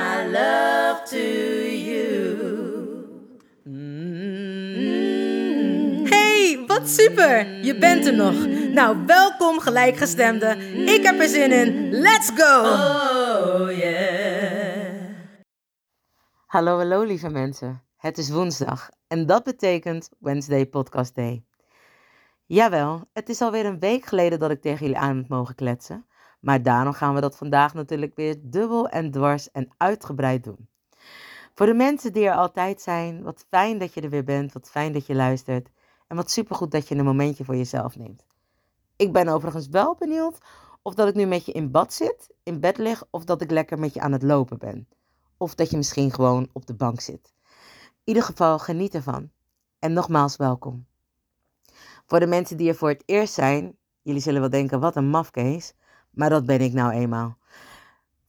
my love to you. Hey, wat super! Je bent er nog. Nou, welkom gelijkgestemde. Ik heb er zin in. Let's go! Oh yeah. Hallo, hallo lieve mensen. Het is woensdag en dat betekent Wednesday Podcast Day. Jawel, het is alweer een week geleden dat ik tegen jullie aan heb mogen kletsen. Maar daarom gaan we dat vandaag natuurlijk weer dubbel en dwars en uitgebreid doen. Voor de mensen die er altijd zijn, wat fijn dat je er weer bent, wat fijn dat je luistert. En wat supergoed dat je een momentje voor jezelf neemt. Ik ben overigens wel benieuwd of dat ik nu met je in bad zit, in bed lig, of dat ik lekker met je aan het lopen ben. Of dat je misschien gewoon op de bank zit. In ieder geval, geniet ervan. En nogmaals welkom. Voor de mensen die er voor het eerst zijn, jullie zullen wel denken, wat een mafkees. Maar dat ben ik nou eenmaal.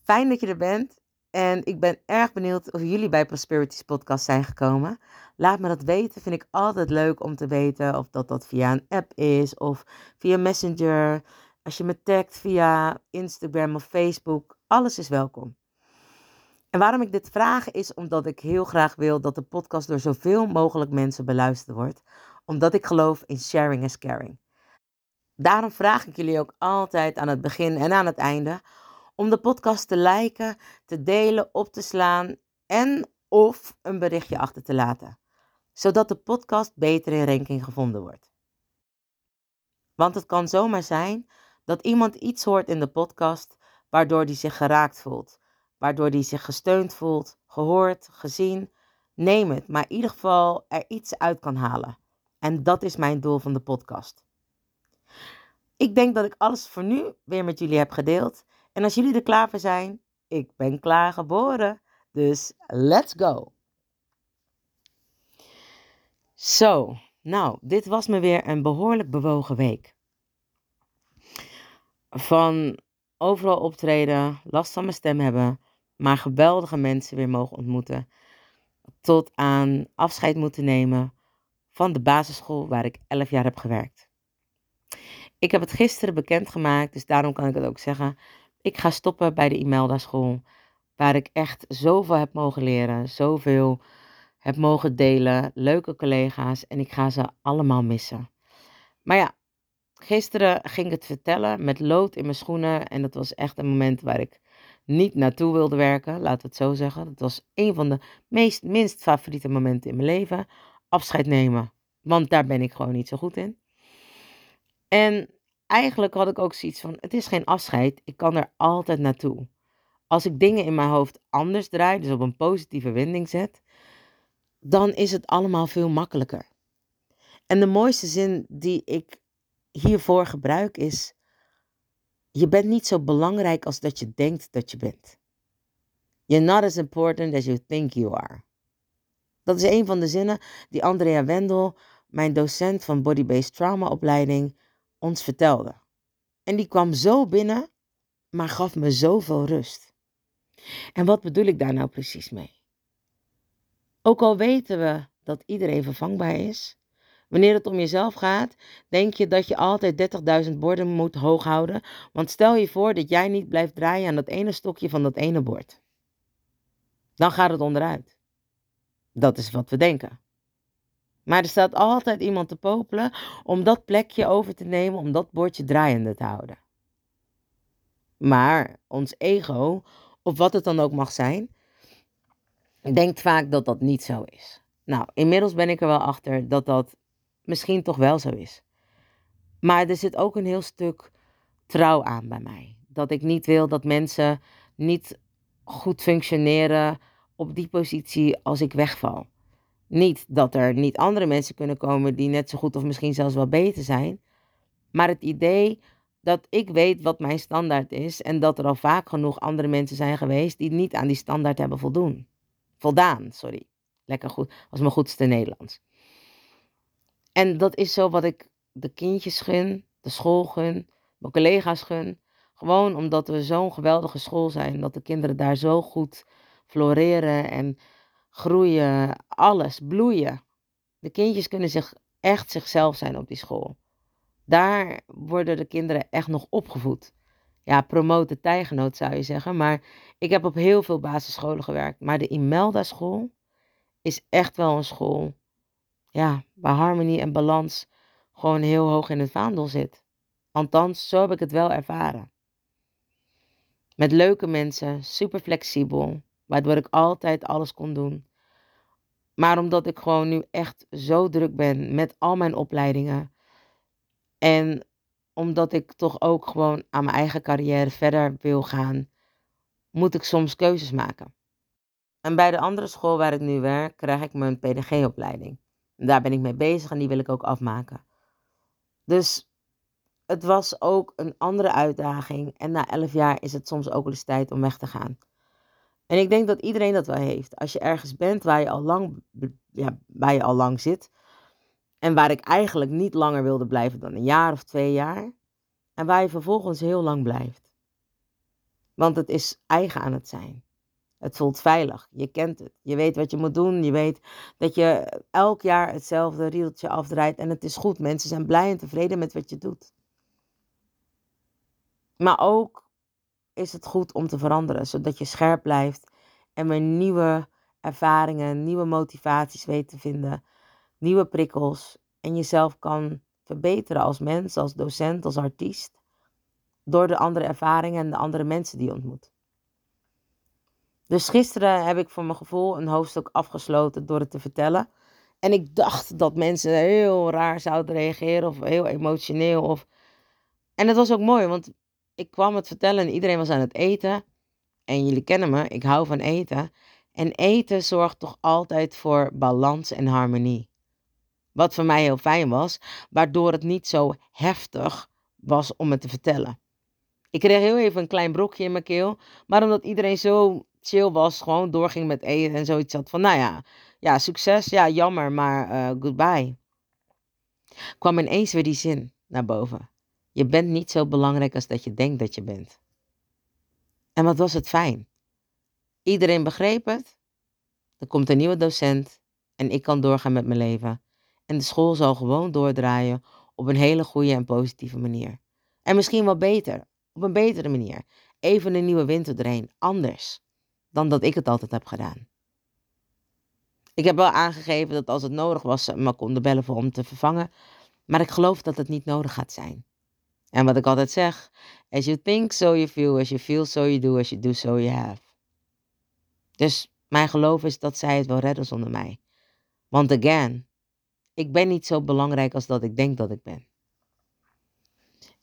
Fijn dat je er bent. En ik ben erg benieuwd of jullie bij Prosperities podcast zijn gekomen. Laat me dat weten. Vind ik altijd leuk om te weten of dat dat via een app is of via Messenger. Als je me tagt via Instagram of Facebook. Alles is welkom. En waarom ik dit vraag is omdat ik heel graag wil dat de podcast door zoveel mogelijk mensen beluisterd wordt. Omdat ik geloof in sharing is caring. Daarom vraag ik jullie ook altijd aan het begin en aan het einde om de podcast te liken, te delen, op te slaan en of een berichtje achter te laten. Zodat de podcast beter in ranking gevonden wordt. Want het kan zomaar zijn dat iemand iets hoort in de podcast waardoor die zich geraakt voelt, waardoor die zich gesteund voelt, gehoord, gezien. Neem het, maar in ieder geval er iets uit kan halen. En dat is mijn doel van de podcast. Ik denk dat ik alles voor nu weer met jullie heb gedeeld. En als jullie er klaar voor zijn, ik ben klaar geboren. Dus let's go. Zo, nou, dit was me weer een behoorlijk bewogen week. Van overal optreden, last van mijn stem hebben, maar geweldige mensen weer mogen ontmoeten. Tot aan afscheid moeten nemen van de basisschool waar ik 11 jaar heb gewerkt. Ik heb het gisteren bekendgemaakt, dus daarom kan ik het ook zeggen. Ik ga stoppen bij de Imelda school, waar ik echt zoveel heb mogen leren, zoveel heb mogen delen, leuke collega's en ik ga ze allemaal missen. Maar ja, gisteren ging ik het vertellen met lood in mijn schoenen en dat was echt een moment waar ik niet naartoe wilde werken, laten we het zo zeggen. Dat was een van de meest, minst favoriete momenten in mijn leven. Afscheid nemen, want daar ben ik gewoon niet zo goed in. En eigenlijk had ik ook zoiets van: het is geen afscheid, ik kan er altijd naartoe. Als ik dingen in mijn hoofd anders draai, dus op een positieve wending zet, dan is het allemaal veel makkelijker. En de mooiste zin die ik hiervoor gebruik is: je bent niet zo belangrijk als dat je denkt dat je bent. You're not as important as you think you are. Dat is een van de zinnen die Andrea Wendel, mijn docent van Body-Based Trauma opleiding, ons vertelde. En die kwam zo binnen, maar gaf me zoveel rust. En wat bedoel ik daar nou precies mee? Ook al weten we dat iedereen vervangbaar is, wanneer het om jezelf gaat, denk je dat je altijd 30.000 borden moet hoog houden, want stel je voor dat jij niet blijft draaien aan dat ene stokje van dat ene bord. Dan gaat het onderuit. Dat is wat we denken. Maar er staat altijd iemand te popelen om dat plekje over te nemen, om dat bordje draaiende te houden. Maar ons ego, of wat het dan ook mag zijn, denkt vaak dat dat niet zo is. Nou, inmiddels ben ik er wel achter dat dat misschien toch wel zo is. Maar er zit ook een heel stuk trouw aan bij mij. Dat ik niet wil dat mensen niet goed functioneren op die positie als ik wegval. Niet dat er niet andere mensen kunnen komen die net zo goed of misschien zelfs wel beter zijn. Maar het idee dat ik weet wat mijn standaard is en dat er al vaak genoeg andere mensen zijn geweest die niet aan die standaard hebben voldoen. Voldaan, sorry. Lekker goed, was mijn goedste Nederlands. En dat is zo wat ik de kindjes gun, de school gun, mijn collega's gun. Gewoon omdat we zo'n geweldige school zijn, dat de kinderen daar zo goed floreren en groeien, alles, bloeien. De kindjes kunnen zich echt zichzelf zijn op die school. Daar worden de kinderen echt nog opgevoed. Ja, promoten tijgenoot zou je zeggen. Maar ik heb op heel veel basisscholen gewerkt. Maar de Imelda school is echt wel een school ja, waar harmonie en balans gewoon heel hoog in het vaandel zit. Althans, zo heb ik het wel ervaren. Met leuke mensen, super flexibel, waardoor ik altijd alles kon doen. Maar omdat ik gewoon nu echt zo druk ben met al mijn opleidingen. En omdat ik toch ook gewoon aan mijn eigen carrière verder wil gaan, moet ik soms keuzes maken. En bij de andere school waar ik nu werk, krijg ik mijn PDG-opleiding. Daar ben ik mee bezig en die wil ik ook afmaken. Dus het was ook een andere uitdaging. En na elf jaar is het soms ook wel eens tijd om weg te gaan. En ik denk dat iedereen dat wel heeft. Als je ergens bent waar je al lang, ja, waar je al lang zit. En waar ik eigenlijk niet langer wilde blijven dan een jaar of twee jaar. En waar je vervolgens heel lang blijft. Want het is eigen aan het zijn. Het voelt veilig. Je kent het. Je weet wat je moet doen. Je weet dat je elk jaar hetzelfde rieltje afdraait. En het is goed. Mensen zijn blij en tevreden met wat je doet. Maar ook is het goed om te veranderen, zodat je scherp blijft en weer nieuwe ervaringen, nieuwe motivaties weet te vinden, nieuwe prikkels en jezelf kan verbeteren als mens, als docent, als artiest, door de andere ervaringen en de andere mensen die je ontmoet. Dus gisteren heb ik voor mijn gevoel een hoofdstuk afgesloten door het te vertellen. En ik dacht dat mensen heel raar zouden reageren of heel emotioneel. Of... En het was ook mooi, want ik kwam het vertellen en iedereen was aan het eten. En jullie kennen me, ik hou van eten. En eten zorgt toch altijd voor balans en harmonie. Wat voor mij heel fijn was, waardoor het niet zo heftig was om het te vertellen. Ik kreeg heel even een klein brokje in mijn keel, maar omdat iedereen zo chill was, gewoon doorging met eten en zoiets had van, nou ja, ja, succes, ja, jammer, maar uh, goodbye. Kwam ineens weer die zin naar boven. Je bent niet zo belangrijk als dat je denkt dat je bent. En wat was het fijn. Iedereen begreep het. Er komt een nieuwe docent en ik kan doorgaan met mijn leven. En de school zal gewoon doordraaien op een hele goede en positieve manier. En misschien wel beter, op een betere manier. Even een nieuwe winter erheen, anders dan dat ik het altijd heb gedaan. Ik heb wel aangegeven dat als het nodig was, ze me konden bellen voor om te vervangen. Maar ik geloof dat het niet nodig gaat zijn. En wat ik altijd zeg, as you think, so you feel, as you feel, so you do, as you do, so you have. Dus mijn geloof is dat zij het wel redden zonder mij. Want again, ik ben niet zo belangrijk als dat ik denk dat ik ben.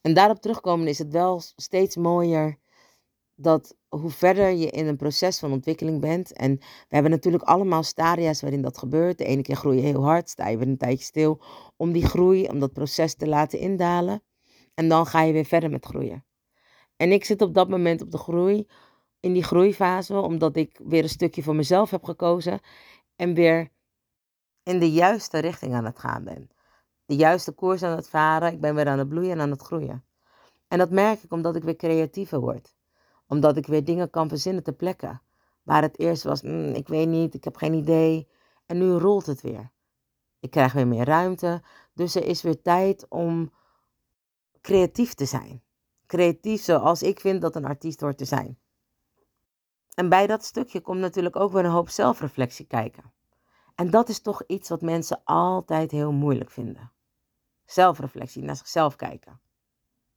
En daarop terugkomen is het wel steeds mooier dat hoe verder je in een proces van ontwikkeling bent. En we hebben natuurlijk allemaal stadia's waarin dat gebeurt. De ene keer groei je heel hard, sta je weer een tijdje stil om die groei, om dat proces te laten indalen. En dan ga je weer verder met groeien. En ik zit op dat moment op de groei, in die groeifase, omdat ik weer een stukje voor mezelf heb gekozen en weer in de juiste richting aan het gaan ben. De juiste koers aan het varen, ik ben weer aan het bloeien en aan het groeien. En dat merk ik omdat ik weer creatiever word. Omdat ik weer dingen kan verzinnen te plekken. Waar het eerst was, mm, ik weet niet, ik heb geen idee. En nu rolt het weer. Ik krijg weer meer ruimte. Dus er is weer tijd om creatief te zijn. Creatief zoals ik vind dat een artiest hoort te zijn. En bij dat stukje komt natuurlijk ook weer een hoop zelfreflectie kijken. En dat is toch iets wat mensen altijd heel moeilijk vinden. Zelfreflectie, naar zichzelf kijken.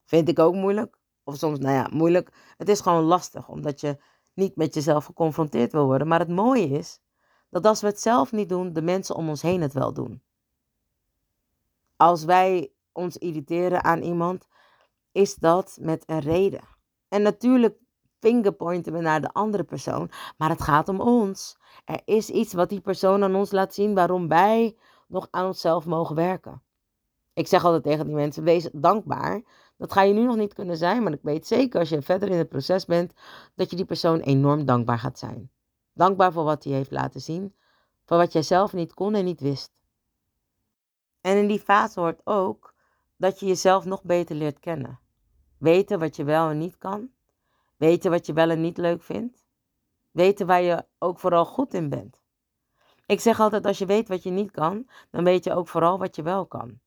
Vind ik ook moeilijk. Of soms, nou ja, moeilijk. Het is gewoon lastig, omdat je niet met jezelf geconfronteerd wil worden. Maar het mooie is dat als we het zelf niet doen, de mensen om ons heen het wel doen. Als wij ons irriteren aan iemand, is dat met een reden. En natuurlijk fingerpointen we naar de andere persoon, maar het gaat om ons. Er is iets wat die persoon aan ons laat zien waarom wij nog aan onszelf mogen werken. Ik zeg altijd tegen die mensen: wees dankbaar. Dat ga je nu nog niet kunnen zijn, maar ik weet zeker als je verder in het proces bent, dat je die persoon enorm dankbaar gaat zijn. Dankbaar voor wat hij heeft laten zien, voor wat jij zelf niet kon en niet wist. En in die fase hoort ook dat je jezelf nog beter leert kennen. Weten wat je wel en niet kan. Weten wat je wel en niet leuk vindt. Weten waar je ook vooral goed in bent. Ik zeg altijd, als je weet wat je niet kan, dan weet je ook vooral wat je wel kan.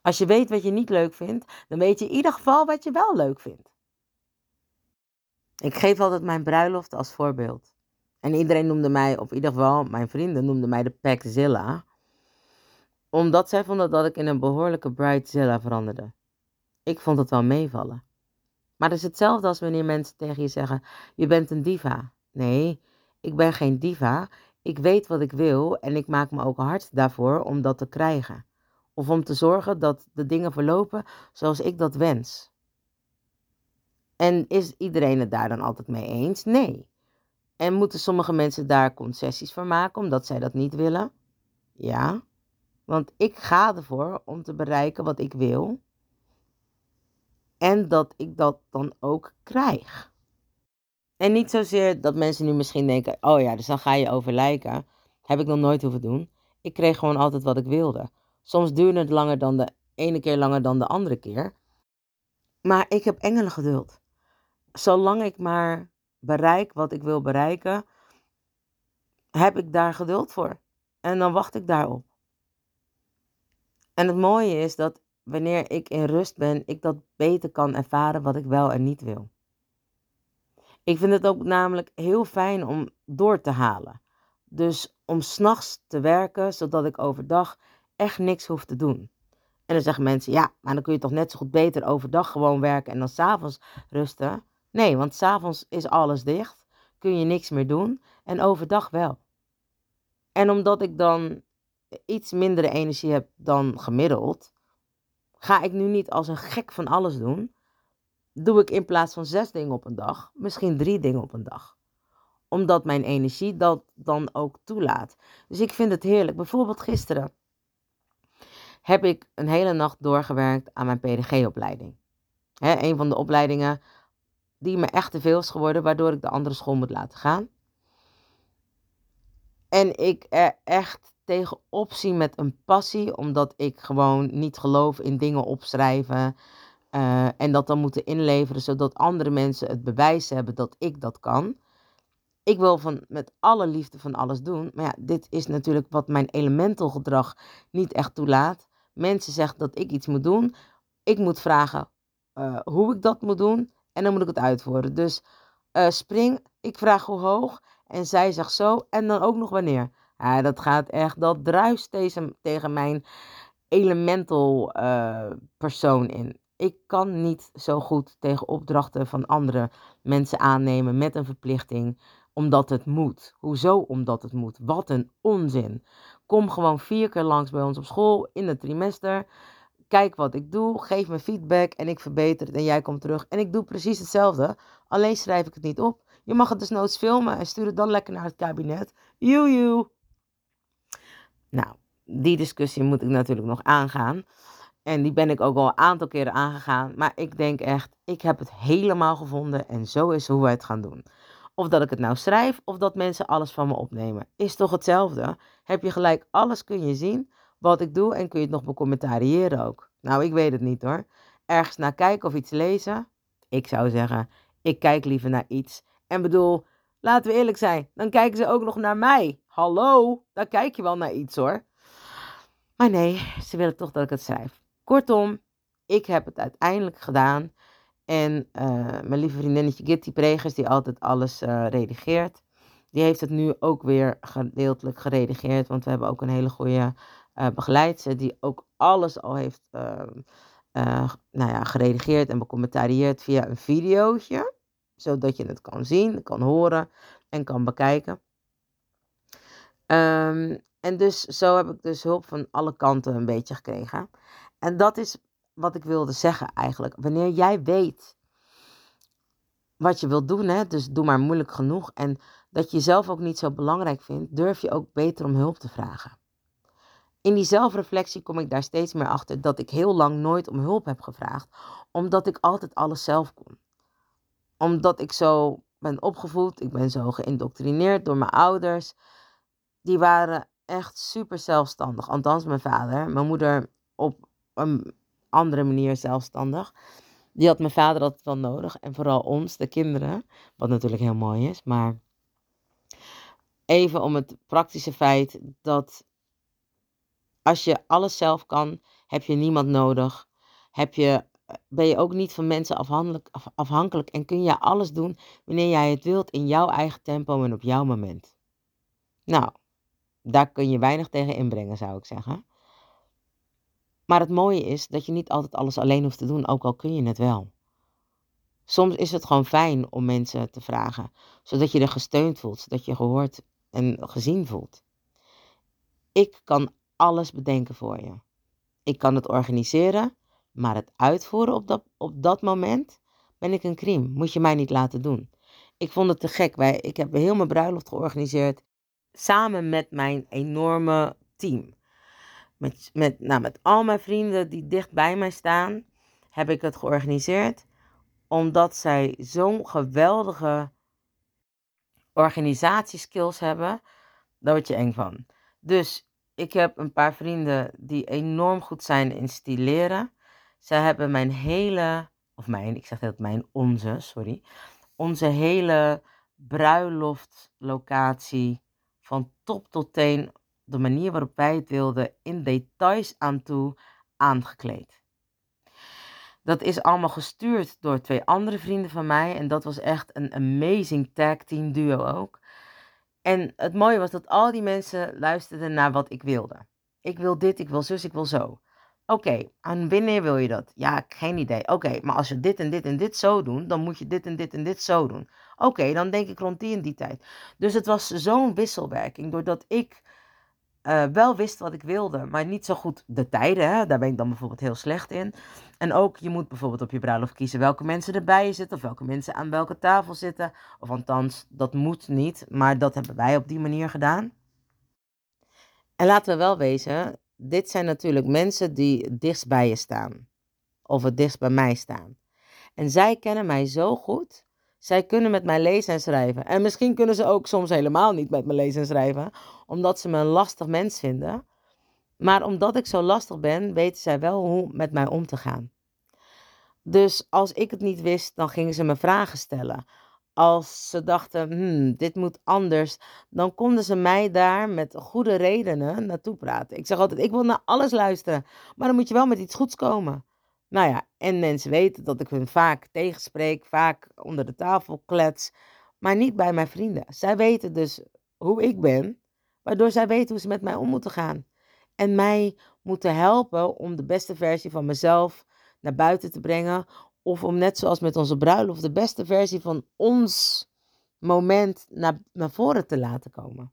Als je weet wat je niet leuk vindt, dan weet je in ieder geval wat je wel leuk vindt. Ik geef altijd mijn bruiloft als voorbeeld. En iedereen noemde mij, in ieder geval mijn vrienden noemden mij de Packzilla. Omdat zij vonden dat ik in een behoorlijke Bridezilla veranderde. Ik vond het wel meevallen. Maar het is hetzelfde als wanneer mensen tegen je zeggen: Je bent een diva. Nee, ik ben geen diva. Ik weet wat ik wil en ik maak me ook hard daarvoor om dat te krijgen. Of om te zorgen dat de dingen verlopen zoals ik dat wens. En is iedereen het daar dan altijd mee eens? Nee. En moeten sommige mensen daar concessies voor maken omdat zij dat niet willen? Ja. Want ik ga ervoor om te bereiken wat ik wil. En dat ik dat dan ook krijg. En niet zozeer dat mensen nu misschien denken: oh ja, dus dan ga je overlijken. Heb ik nog nooit hoeven doen. Ik kreeg gewoon altijd wat ik wilde. Soms duurde het langer dan de ene keer langer dan de andere keer. Maar ik heb engelen geduld. Zolang ik maar bereik wat ik wil bereiken, heb ik daar geduld voor. En dan wacht ik daarop. En het mooie is dat wanneer ik in rust ben, ik dat beter kan ervaren wat ik wel en niet wil. Ik vind het ook namelijk heel fijn om door te halen. Dus om s'nachts te werken, zodat ik overdag echt niks hoef te doen. En dan zeggen mensen, ja, maar dan kun je toch net zo goed beter overdag gewoon werken en dan s'avonds rusten. Nee, want s'avonds is alles dicht, kun je niks meer doen en overdag wel. En omdat ik dan iets mindere energie heb dan gemiddeld, ga ik nu niet als een gek van alles doen. Doe ik in plaats van zes dingen op een dag, misschien drie dingen op een dag. Omdat mijn energie dat dan ook toelaat. Dus ik vind het heerlijk. Bijvoorbeeld gisteren heb ik een hele nacht doorgewerkt aan mijn PDG-opleiding. Een van de opleidingen die me echt te veel is geworden, waardoor ik de andere school moet laten gaan. En ik echt tegenop zie met een passie, omdat ik gewoon niet geloof in dingen opschrijven. Uh, en dat dan moeten inleveren, zodat andere mensen het bewijs hebben dat ik dat kan. Ik wil van, met alle liefde van alles doen. Maar ja, dit is natuurlijk wat mijn elemental gedrag niet echt toelaat. Mensen zeggen dat ik iets moet doen. Ik moet vragen uh, hoe ik dat moet doen. En dan moet ik het uitvoeren. Dus uh, spring, ik vraag hoe hoog. En zij zegt zo. En dan ook nog wanneer. Ja, dat gaat echt, dat druist deze, tegen mijn elemental uh, persoon in. Ik kan niet zo goed tegen opdrachten van andere mensen aannemen met een verplichting, omdat het moet. Hoezo omdat het moet? Wat een onzin. Kom gewoon vier keer langs bij ons op school in het trimester. Kijk wat ik doe, geef me feedback en ik verbeter het en jij komt terug. En ik doe precies hetzelfde, alleen schrijf ik het niet op. Je mag het dus nooit filmen en stuur het dan lekker naar het kabinet. Joe, Nou, die discussie moet ik natuurlijk nog aangaan. En die ben ik ook al een aantal keren aangegaan. Maar ik denk echt, ik heb het helemaal gevonden en zo is hoe wij het gaan doen. Of dat ik het nou schrijf of dat mensen alles van me opnemen. Is toch hetzelfde? Heb je gelijk, alles kun je zien wat ik doe en kun je het nog becommentariëren ook. Nou, ik weet het niet hoor. Ergens naar kijken of iets lezen? Ik zou zeggen, ik kijk liever naar iets. En bedoel, laten we eerlijk zijn, dan kijken ze ook nog naar mij. Hallo, dan kijk je wel naar iets hoor. Maar nee, ze willen toch dat ik het schrijf. Kortom, ik heb het uiteindelijk gedaan. En uh, mijn lieve vriendinnetje Gitty Pregers, die altijd alles uh, redigeert, die heeft het nu ook weer gedeeltelijk geredigeerd. Want we hebben ook een hele goede uh, begeleidster die ook alles al heeft ehm, nou ja, geredigeerd en becommentarieerd via een videootje. Zodat je het kan zien, kan horen en kan bekijken. Ehm, en dus zo heb ik dus hulp van alle kanten een beetje gekregen. En dat is wat ik wilde zeggen eigenlijk. Wanneer jij weet wat je wilt doen, hè, dus doe maar moeilijk genoeg. En dat je jezelf ook niet zo belangrijk vindt, durf je ook beter om hulp te vragen. In die zelfreflectie kom ik daar steeds meer achter dat ik heel lang nooit om hulp heb gevraagd, omdat ik altijd alles zelf kon. Omdat ik zo ben opgevoed, ik ben zo geïndoctrineerd door mijn ouders. Die waren echt super zelfstandig. Althans, mijn vader. Mijn moeder op een andere manier zelfstandig. Die had mijn vader altijd wel nodig. En vooral ons, de kinderen. Wat natuurlijk heel mooi is. Maar even om het praktische feit dat als je alles zelf kan, heb je niemand nodig. Heb je, ben je ook niet van mensen afhankelijk, afhankelijk en kun je alles doen wanneer jij het wilt in jouw eigen tempo en op jouw moment. Nou, daar kun je weinig tegen inbrengen, zou ik zeggen. Maar het mooie is dat je niet altijd alles alleen hoeft te doen, ook al kun je het wel. Soms is het gewoon fijn om mensen te vragen, zodat je er gesteund voelt, zodat je gehoord en gezien voelt. Ik kan alles bedenken voor je. Ik kan het organiseren, maar het uitvoeren op dat, op dat moment ben ik een crime. Moet je mij niet laten doen. Ik vond het te gek. Ik heb heel mijn bruiloft georganiseerd samen met mijn enorme team. Met, met, nou, met al mijn vrienden die dicht bij mij staan, heb ik het georganiseerd. Omdat zij zo'n geweldige organisatieskills hebben. Daar word je eng van. Dus ik heb een paar vrienden die enorm goed zijn in stileren. Zij hebben mijn hele, of mijn, ik zeg het mijn, onze, sorry. Onze hele bruiloftlocatie van top tot teen, de manier waarop wij het wilden, in details aan toe aangekleed. Dat is allemaal gestuurd door twee andere vrienden van mij. En dat was echt een amazing tag team duo ook. En het mooie was dat al die mensen luisterden naar wat ik wilde. Ik wil dit, ik wil zus, ik wil zo. Oké, en wanneer wil je dat? Ja, geen idee. Oké, maar als we dit en dit en dit zo doen, dan moet je dit en dit en dit zo doen. Oké, dan denk ik rond die en die tijd. Dus het was zo'n wisselwerking, doordat ik uh, wel wist wat ik wilde, maar niet zo goed de tijden. Hè? Daar ben ik dan bijvoorbeeld heel slecht in. En ook, je moet bijvoorbeeld op je bruiloft kiezen welke mensen erbij zitten, of welke mensen aan welke tafel zitten. Of althans, dat moet niet, maar dat hebben wij op die manier gedaan. En laten we wel wezen, dit zijn natuurlijk mensen die dichtst bij je staan. Of het dichtst bij mij staan. En zij kennen mij zo goed zij kunnen met mij lezen en schrijven. En misschien kunnen ze ook soms helemaal niet met me lezen en schrijven, omdat ze me een lastig mens vinden. Maar omdat ik zo lastig ben, weten zij wel hoe met mij om te gaan. Dus als ik het niet wist, dan gingen ze me vragen stellen. Als ze dachten, hmm, dit moet anders, dan konden ze mij daar met goede redenen naartoe praten. Ik zeg altijd, ik wil naar alles luisteren, maar dan moet je wel met iets goeds komen. Nou ja, en mensen weten dat ik hun vaak tegenspreek, vaak onder de tafel klets, maar niet bij mijn vrienden. Zij weten dus hoe ik ben, waardoor zij weten hoe ze met mij om moeten gaan. En mij moeten helpen om de beste versie van mezelf naar buiten te brengen. Of om net zoals met onze bruiloft de beste versie van ons moment naar, naar voren te laten komen.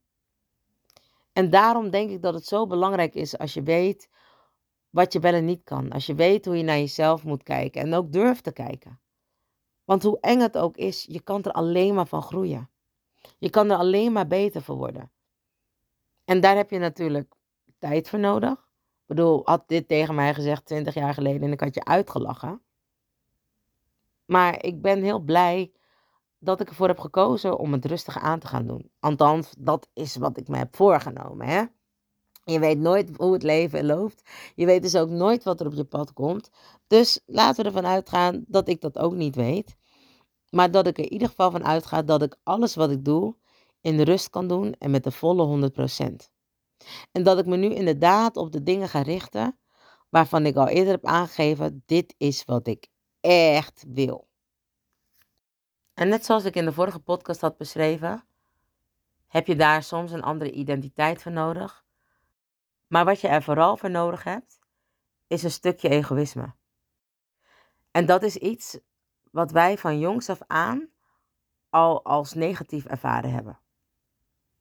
En daarom denk ik dat het zo belangrijk is als je weet wat je wel en niet kan. Als je weet hoe je naar jezelf moet kijken en ook durft te kijken. Want hoe eng het ook is, je kan er alleen maar van groeien. Je kan er alleen maar beter voor worden. En daar heb je natuurlijk tijd voor nodig. Ik bedoel, had dit tegen mij gezegd 20 jaar geleden en ik had je uitgelachen. Maar ik ben heel blij dat ik ervoor heb gekozen om het rustig aan te gaan doen. Althans, dat is wat ik me heb voorgenomen. Hè? Je weet nooit hoe het leven loopt. Je weet dus ook nooit wat er op je pad komt. Dus laten we ervan uitgaan dat ik dat ook niet weet. Maar dat ik er in ieder geval van uitga dat ik alles wat ik doe in rust kan doen en met de volle 100%. En dat ik me nu inderdaad op de dingen ga richten waarvan ik al eerder heb aangegeven, dit is wat ik echt wil. En net zoals ik in de vorige podcast had beschreven, heb je daar soms een andere identiteit voor nodig. Maar wat je er vooral voor nodig hebt, is een stukje egoïsme. En dat is iets wat wij van jongs af aan al als negatief ervaren hebben.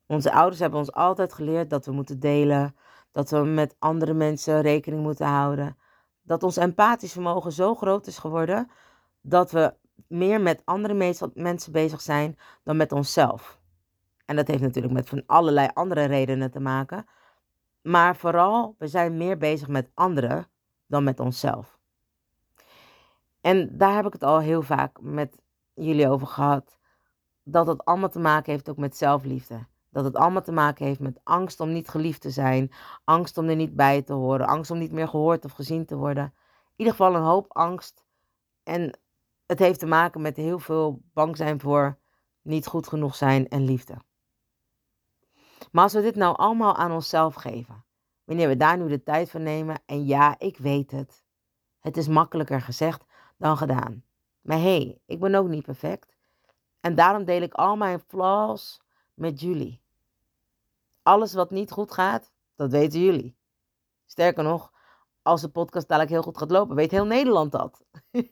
Onze ouders hebben ons altijd geleerd dat we moeten delen, dat we met andere mensen rekening moeten houden, dat ons empathisch vermogen zo groot is geworden dat we meer met andere mensen bezig zijn dan met onszelf. En dat heeft natuurlijk met van allerlei andere redenen te maken. Maar vooral, we zijn meer bezig met anderen dan met onszelf. En daar heb ik het al heel vaak met jullie over gehad. Dat het allemaal te maken heeft ook met zelfliefde. Dat het allemaal te maken heeft met angst om niet geliefd te zijn. Angst om er niet bij te horen. Angst om niet meer gehoord of gezien te worden. In ieder geval een hoop angst. En het heeft te maken met heel veel bang zijn voor niet goed genoeg zijn en liefde. Maar als we dit nou allemaal aan onszelf geven, wanneer we daar nu de tijd voor nemen, en ja, ik weet het, het is makkelijker gezegd dan gedaan. Maar hé, hey, ik ben ook niet perfect. En daarom deel ik al mijn flaws met jullie. Alles wat niet goed gaat, dat weten jullie. Sterker nog, als de podcast dadelijk heel goed gaat lopen, weet heel Nederland dat.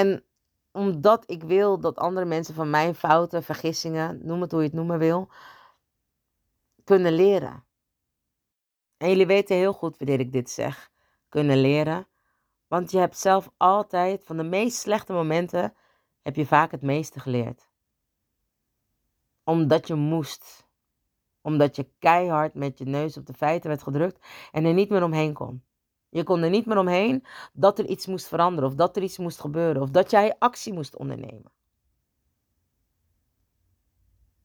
en omdat ik wil dat andere mensen van mijn fouten, vergissingen, noem het hoe je het noemen wil, kunnen leren. En jullie weten heel goed wanneer ik dit zeg. Kunnen leren. Want je hebt zelf altijd, van de meest slechte momenten, heb je vaak het meeste geleerd. Omdat je moest. Omdat je keihard met je neus op de feiten werd gedrukt en er niet meer omheen kon. Je kon er niet meer omheen dat er iets moest veranderen of dat er iets moest gebeuren of dat jij actie moest ondernemen.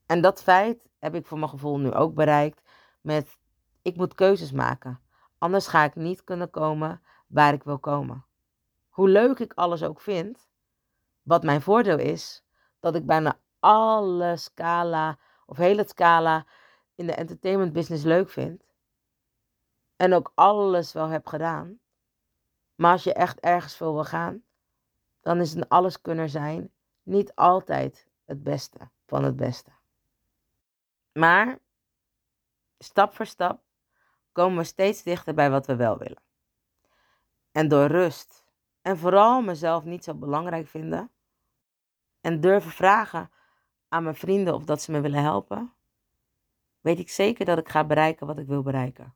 En dat feit heb ik voor mijn gevoel nu ook bereikt met ik moet keuzes maken. Anders ga ik niet kunnen komen waar ik wil komen. Hoe leuk ik alles ook vind, wat mijn voordeel is, dat ik bijna alle scala of hele scala in de entertainment business leuk vind en ook alles wel heb gedaan. Maar als je echt ergens voor wil gaan, dan is een alles kunnen zijn niet altijd het beste van het beste. Maar stap voor stap komen we steeds dichter bij wat we wel willen. En door rust en vooral mezelf niet zo belangrijk vinden en durven vragen aan mijn vrienden of dat ze me willen helpen, weet ik zeker dat ik ga bereiken wat ik wil bereiken.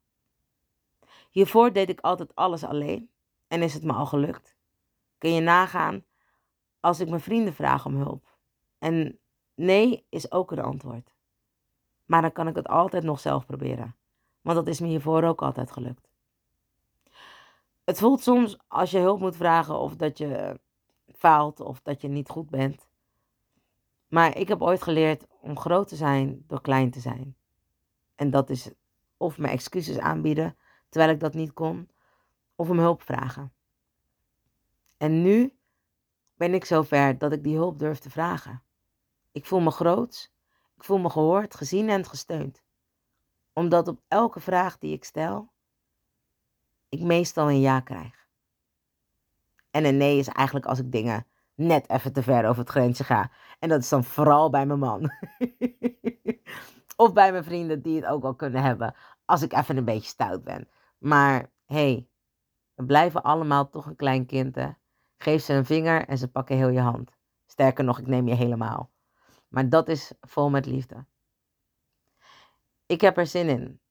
Hiervoor deed ik altijd alles alleen en is het me al gelukt. Kun je nagaan als ik mijn vrienden vraag om hulp? En nee is ook een antwoord. Maar dan kan ik het altijd nog zelf proberen. Want dat is me hiervoor ook altijd gelukt. Het voelt soms als je hulp moet vragen of dat je faalt of dat je niet goed bent. Maar ik heb ooit geleerd om groot te zijn door klein te zijn. En dat is of mijn excuses aanbieden terwijl ik dat niet kon, of om hulp vragen. En nu ben ik zover dat ik die hulp durf te vragen. Ik voel me groot, ik voel me gehoord, gezien en gesteund. Omdat op elke vraag die ik stel, ik meestal een ja krijg. En een nee is eigenlijk als ik dingen net even te ver over het grensje ga. En dat is dan vooral bij mijn man. of bij mijn vrienden die het ook al kunnen hebben als ik even een beetje stout ben. Maar hey, we blijven allemaal toch een klein kind? Geef ze een vinger en ze pakken heel je hand. Sterker nog, ik neem je helemaal. Maar dat is vol met liefde. Ik heb er zin in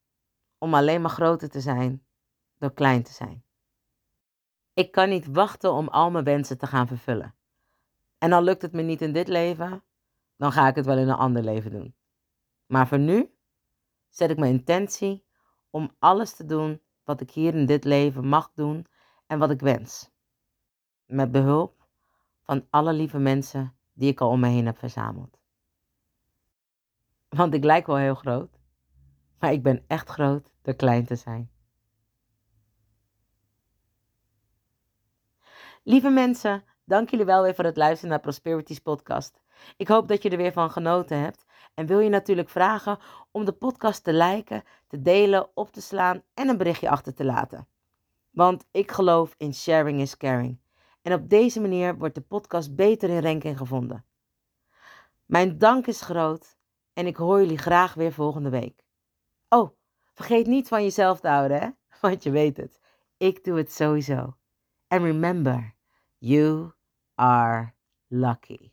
om alleen maar groter te zijn door klein te zijn. Ik kan niet wachten om al mijn wensen te gaan vervullen. En al lukt het me niet in dit leven, dan ga ik het wel in een ander leven doen. Maar voor nu zet ik mijn intentie om alles te doen wat ik hier in dit leven mag doen en wat ik wens. Met behulp van alle lieve mensen die ik al om me heen heb verzameld. Want ik lijk wel heel groot, maar ik ben echt groot door klein te zijn. Lieve mensen, dank jullie wel weer voor het luisteren naar Prosperities podcast. Ik hoop dat je er weer van genoten hebt en wil je natuurlijk vragen om de podcast te liken, te delen, op te slaan en een berichtje achter te laten. Want ik geloof in sharing is caring. En op deze manier wordt de podcast beter in ranking gevonden. Mijn dank is groot en ik hoor jullie graag weer volgende week. Oh, vergeet niet van jezelf te houden, hè? Want je weet het. Ik doe het sowieso. And remember, you are lucky.